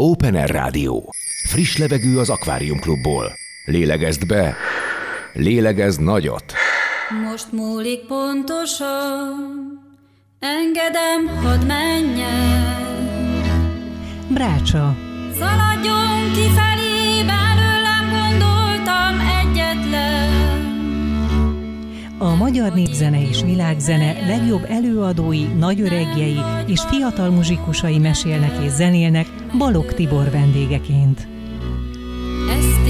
Open Air Rádió. Friss levegő az Akvárium Klubból. Lélegezd be, lélegezd nagyot. Most múlik pontosan, engedem, hadd menjen. Brácsa. Szaladjon kifelé, A magyar népzene és világzene legjobb előadói, nagyöregjei és fiatal muzsikusai mesélnek és zenélnek Balog Tibor vendégeként. Ez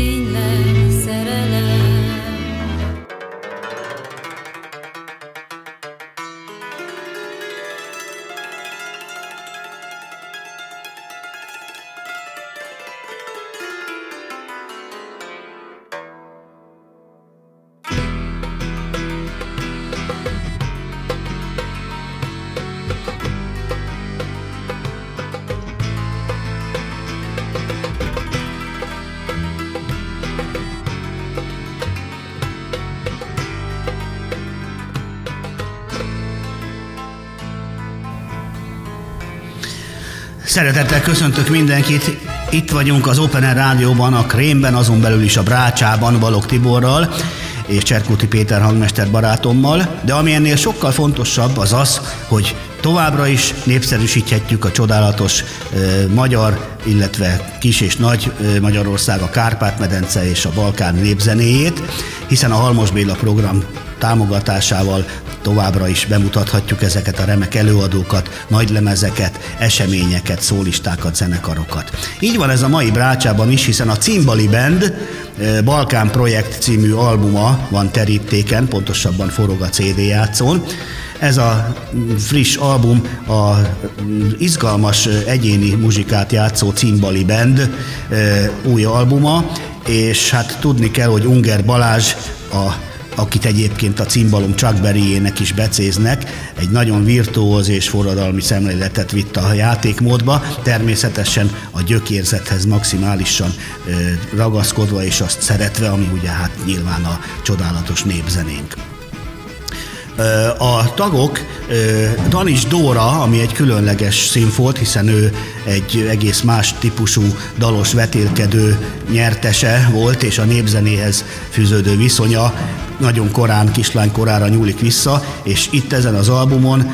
Szeretettel köszöntök mindenkit. Itt vagyunk az Open Air Rádióban, a Krémben, azon belül is a Brácsában, Balog Tiborral és Cserkuti Péter hangmester barátommal, de ami ennél sokkal fontosabb az az, hogy továbbra is népszerűsíthetjük a csodálatos ö, magyar, illetve kis és nagy ö, Magyarország, a Kárpát-medence és a Balkán népzenéjét, hiszen a Halmos Béla program támogatásával továbbra is bemutathatjuk ezeket a remek előadókat, nagy lemezeket, eseményeket, szólistákat, zenekarokat. Így van ez a mai Brácsában is, hiszen a Cimbali Band Balkán Projekt című albuma van terítéken, pontosabban forog a CD játszón. Ez a friss album a izgalmas egyéni muzsikát játszó Cimbali Band új albuma, és hát tudni kell, hogy Unger Balázs a akit egyébként a cimbalom Chuck Berry-ének is becéznek, egy nagyon virtuóz és forradalmi szemléletet vitt a játékmódba, természetesen a gyökérzethez maximálisan ragaszkodva és azt szeretve, ami ugye hát nyilván a csodálatos népzenénk. A tagok Danis Dóra, ami egy különleges színfolt, hiszen ő egy egész más típusú dalos vetélkedő nyertese volt, és a népzenéhez fűződő viszonya nagyon korán, kislány korára nyúlik vissza, és itt ezen az albumon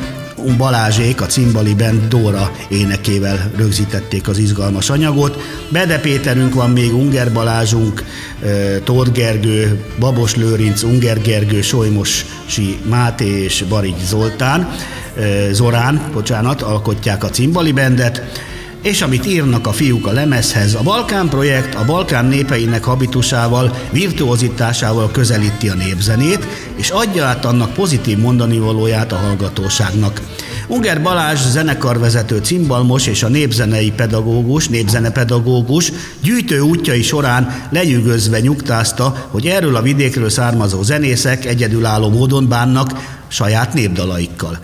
Balázsék, a Cimbali Band Dóra énekével rögzítették az izgalmas anyagot. Bede Péterünk van még, Unger Balázsunk, Tóth Gergő, Babos Lőrinc, Unger Gergő, Solymosi Máté és Barigy Zoltán, Zorán, bocsánat, alkotják a Cimbali Bandet és amit írnak a fiúk a lemezhez, a Balkán projekt a Balkán népeinek habitusával, virtuozitásával közelíti a népzenét, és adja át annak pozitív mondani valóját a hallgatóságnak. Unger Balázs zenekarvezető cimbalmos és a népzenei pedagógus, népzenepedagógus gyűjtő útjai során lenyűgözve nyugtázta, hogy erről a vidékről származó zenészek egyedülálló módon bánnak saját népdalaikkal.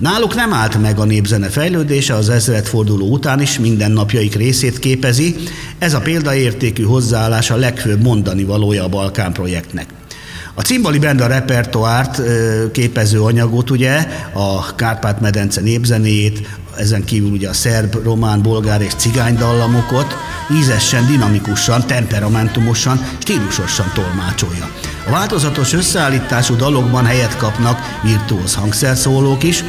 Náluk nem állt meg a népzene fejlődése, az ezredforduló után is mindennapjaik részét képezi. Ez a példaértékű hozzáállás a legfőbb mondani valója a Balkán projektnek. A cimbali band a repertoárt képező anyagot, ugye, a Kárpát-medence népzenéjét, ezen kívül ugye a szerb, román, bolgár és cigány dallamokat ízesen, dinamikusan, temperamentumosan, stílusosan tolmácsolja. A változatos összeállítású dalokban helyet kapnak virtuóz hangszerszólók is,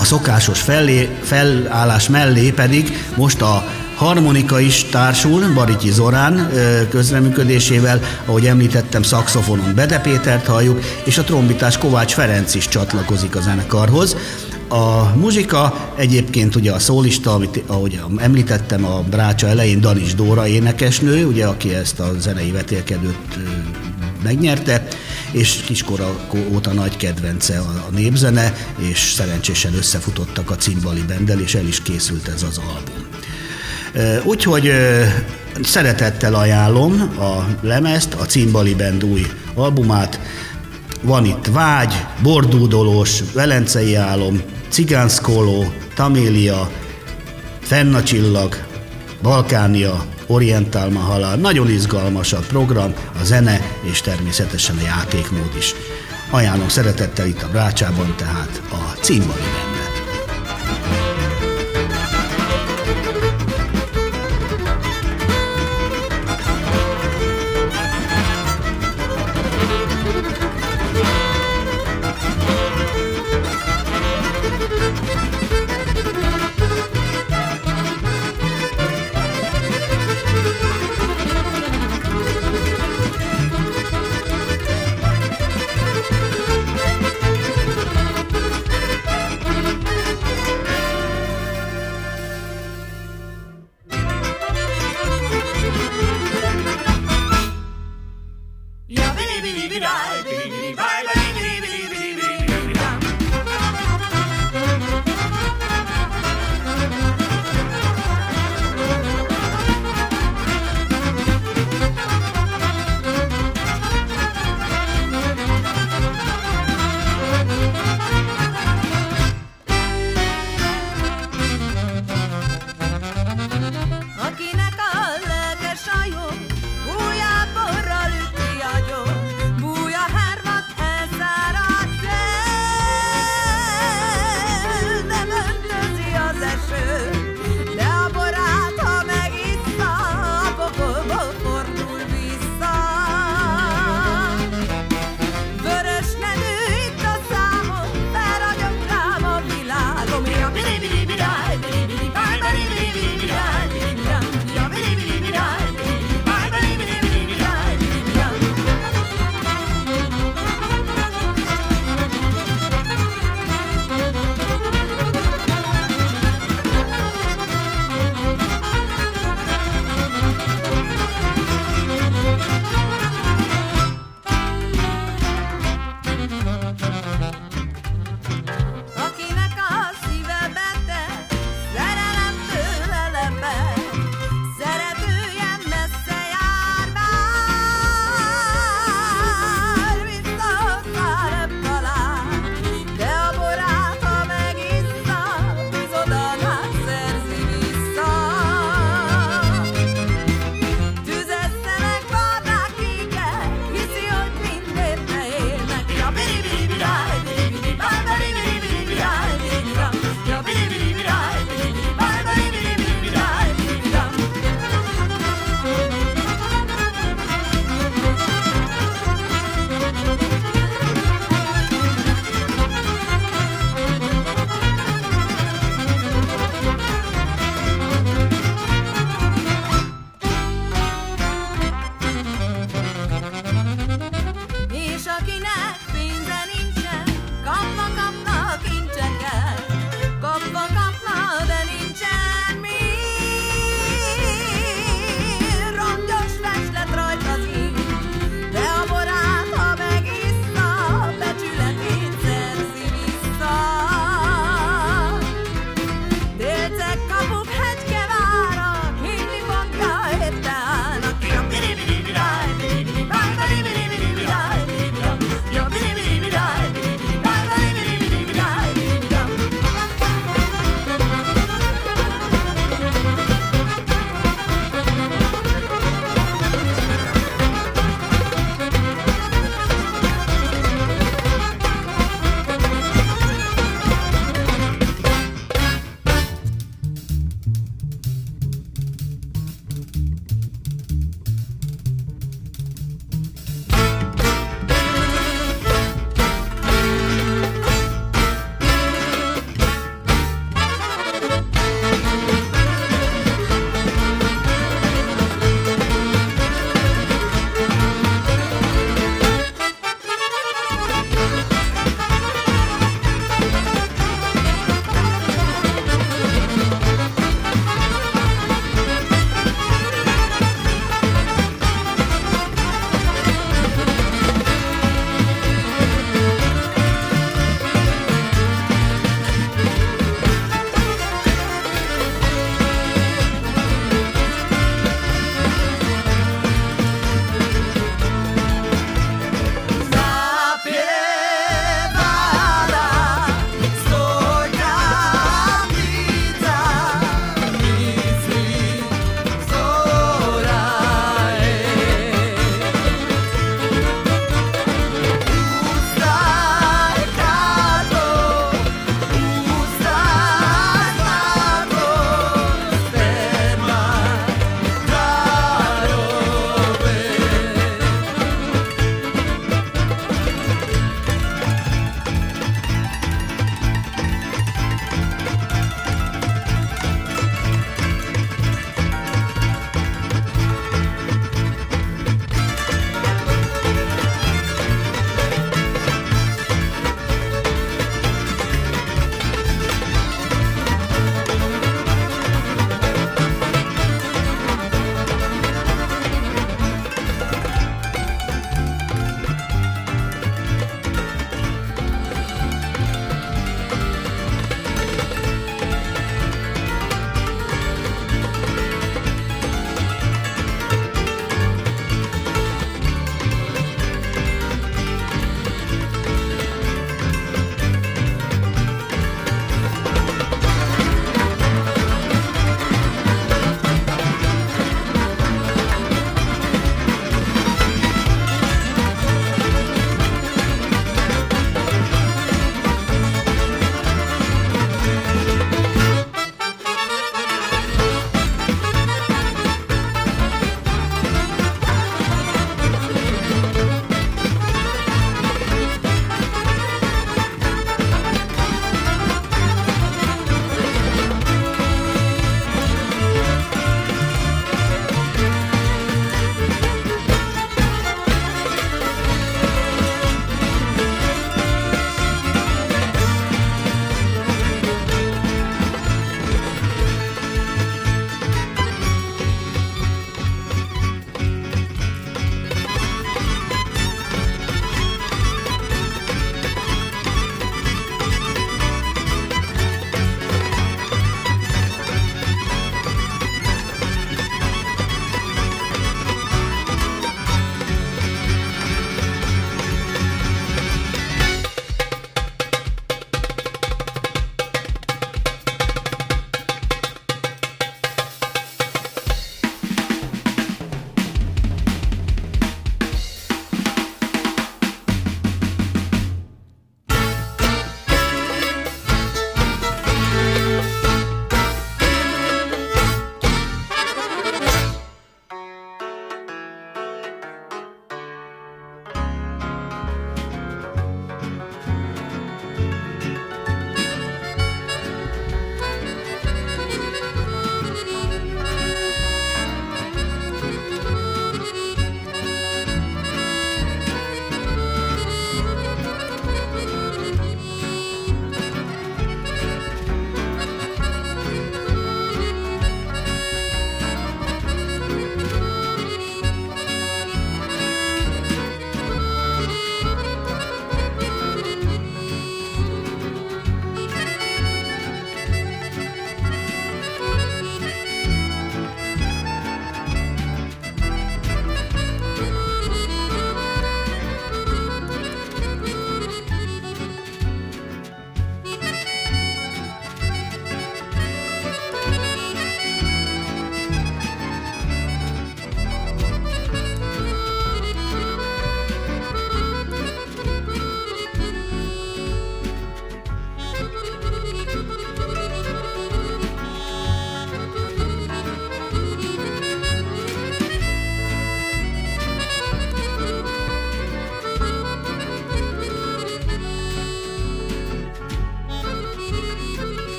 a szokásos fellé, felállás mellé pedig most a harmonika is társul, Baricsi Zorán közreműködésével, ahogy említettem, szakszofonon Bede Pétert halljuk, és a trombitás Kovács Ferenc is csatlakozik a zenekarhoz. A muzsika egyébként ugye a szólista, amit ahogy említettem a Brácsa elején, Danis Dóra énekesnő, ugye, aki ezt a zenei vetélkedőt megnyerte, és kiskora óta nagy kedvence a, a népzene, és szerencsésen összefutottak a cimbali bendel, és el is készült ez az album. Úgyhogy szeretettel ajánlom a lemezt, a Cimbali Band új albumát. Van itt Vágy, Bordúdolós, Velencei Álom, Cigánszkóló, Tamélia, Fenna Csillag, Balkánia, Orientálma halál. Nagyon izgalmas a program, a zene és természetesen a játékmód is. Ajánlom szeretettel itt a Brácsában, tehát a címbali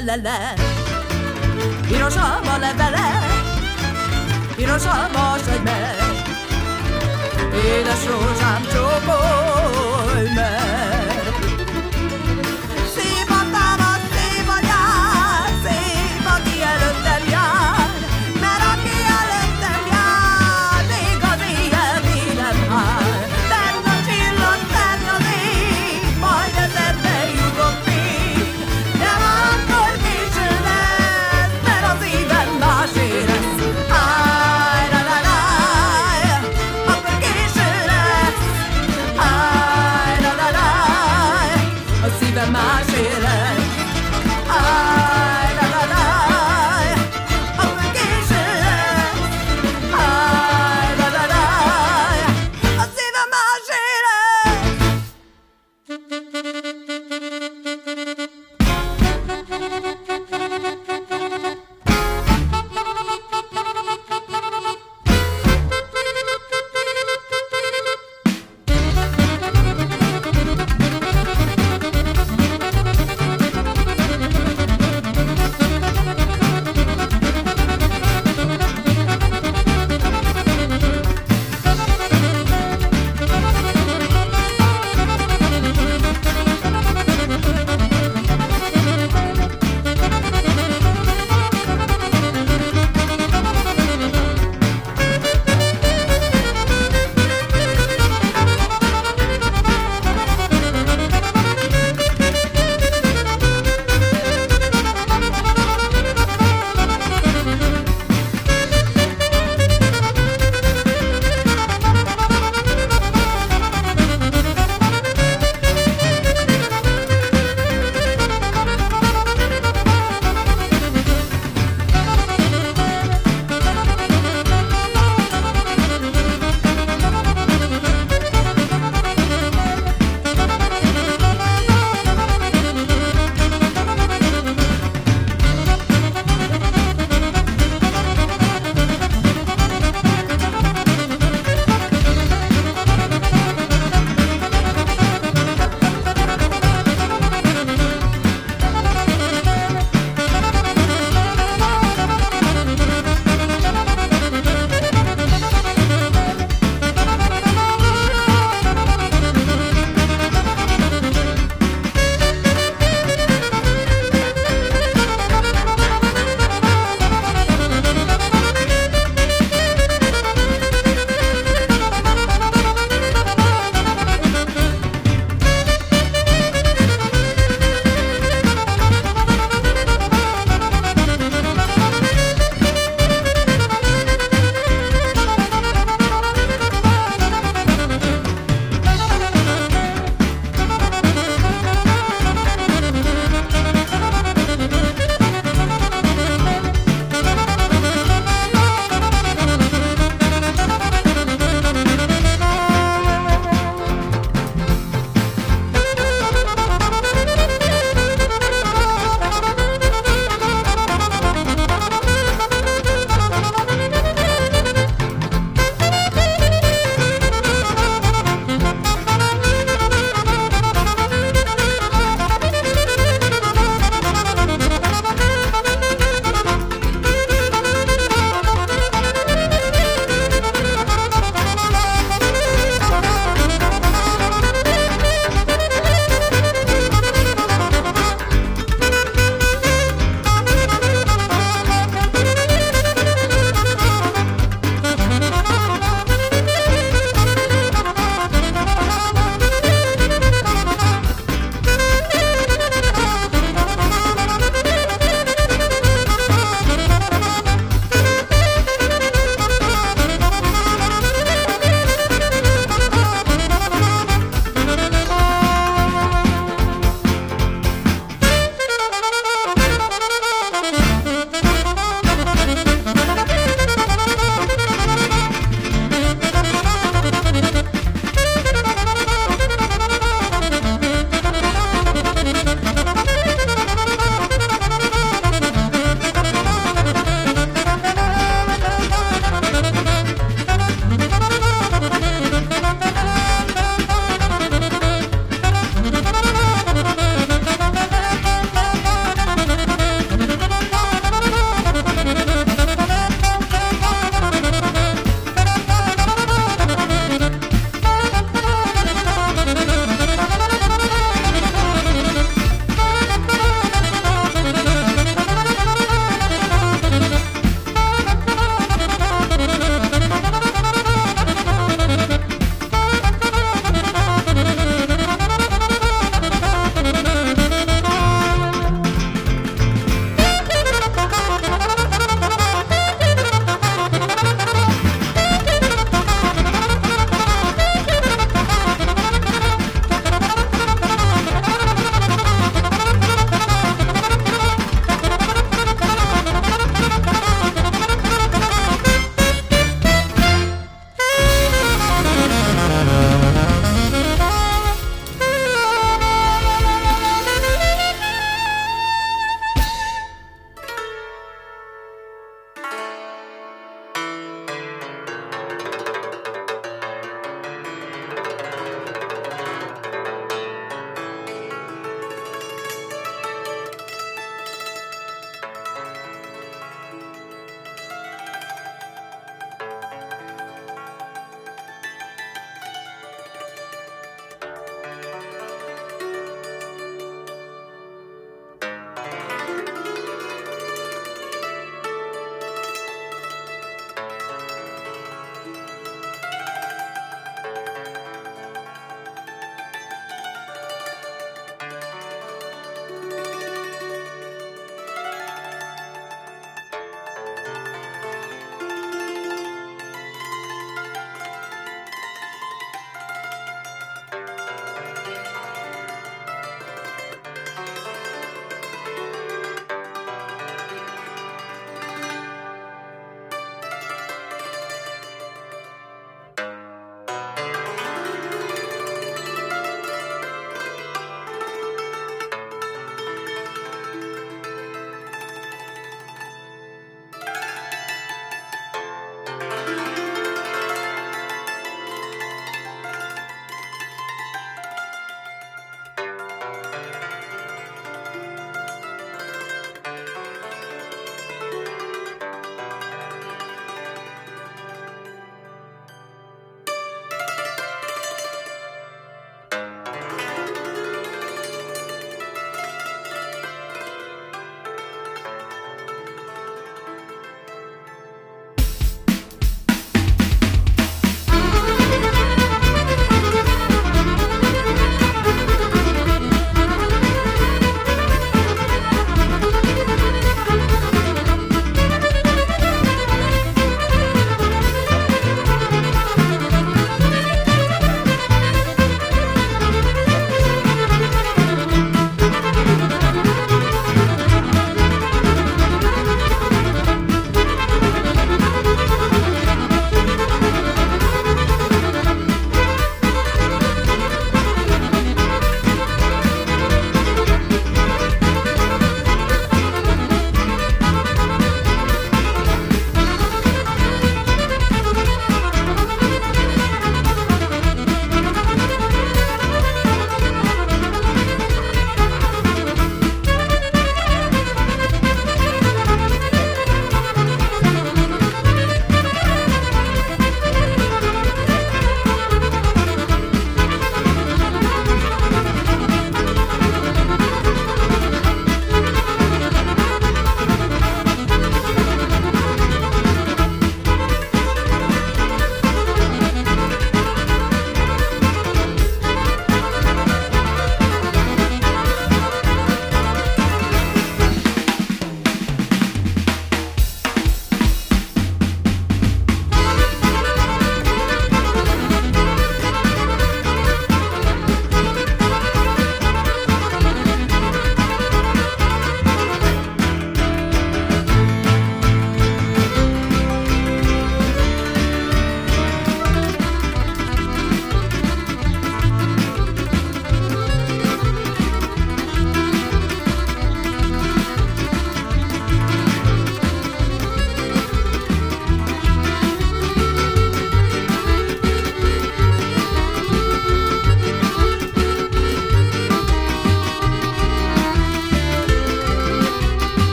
az úton le le le Pirosabb a levele Pirosabb a megy Édes róla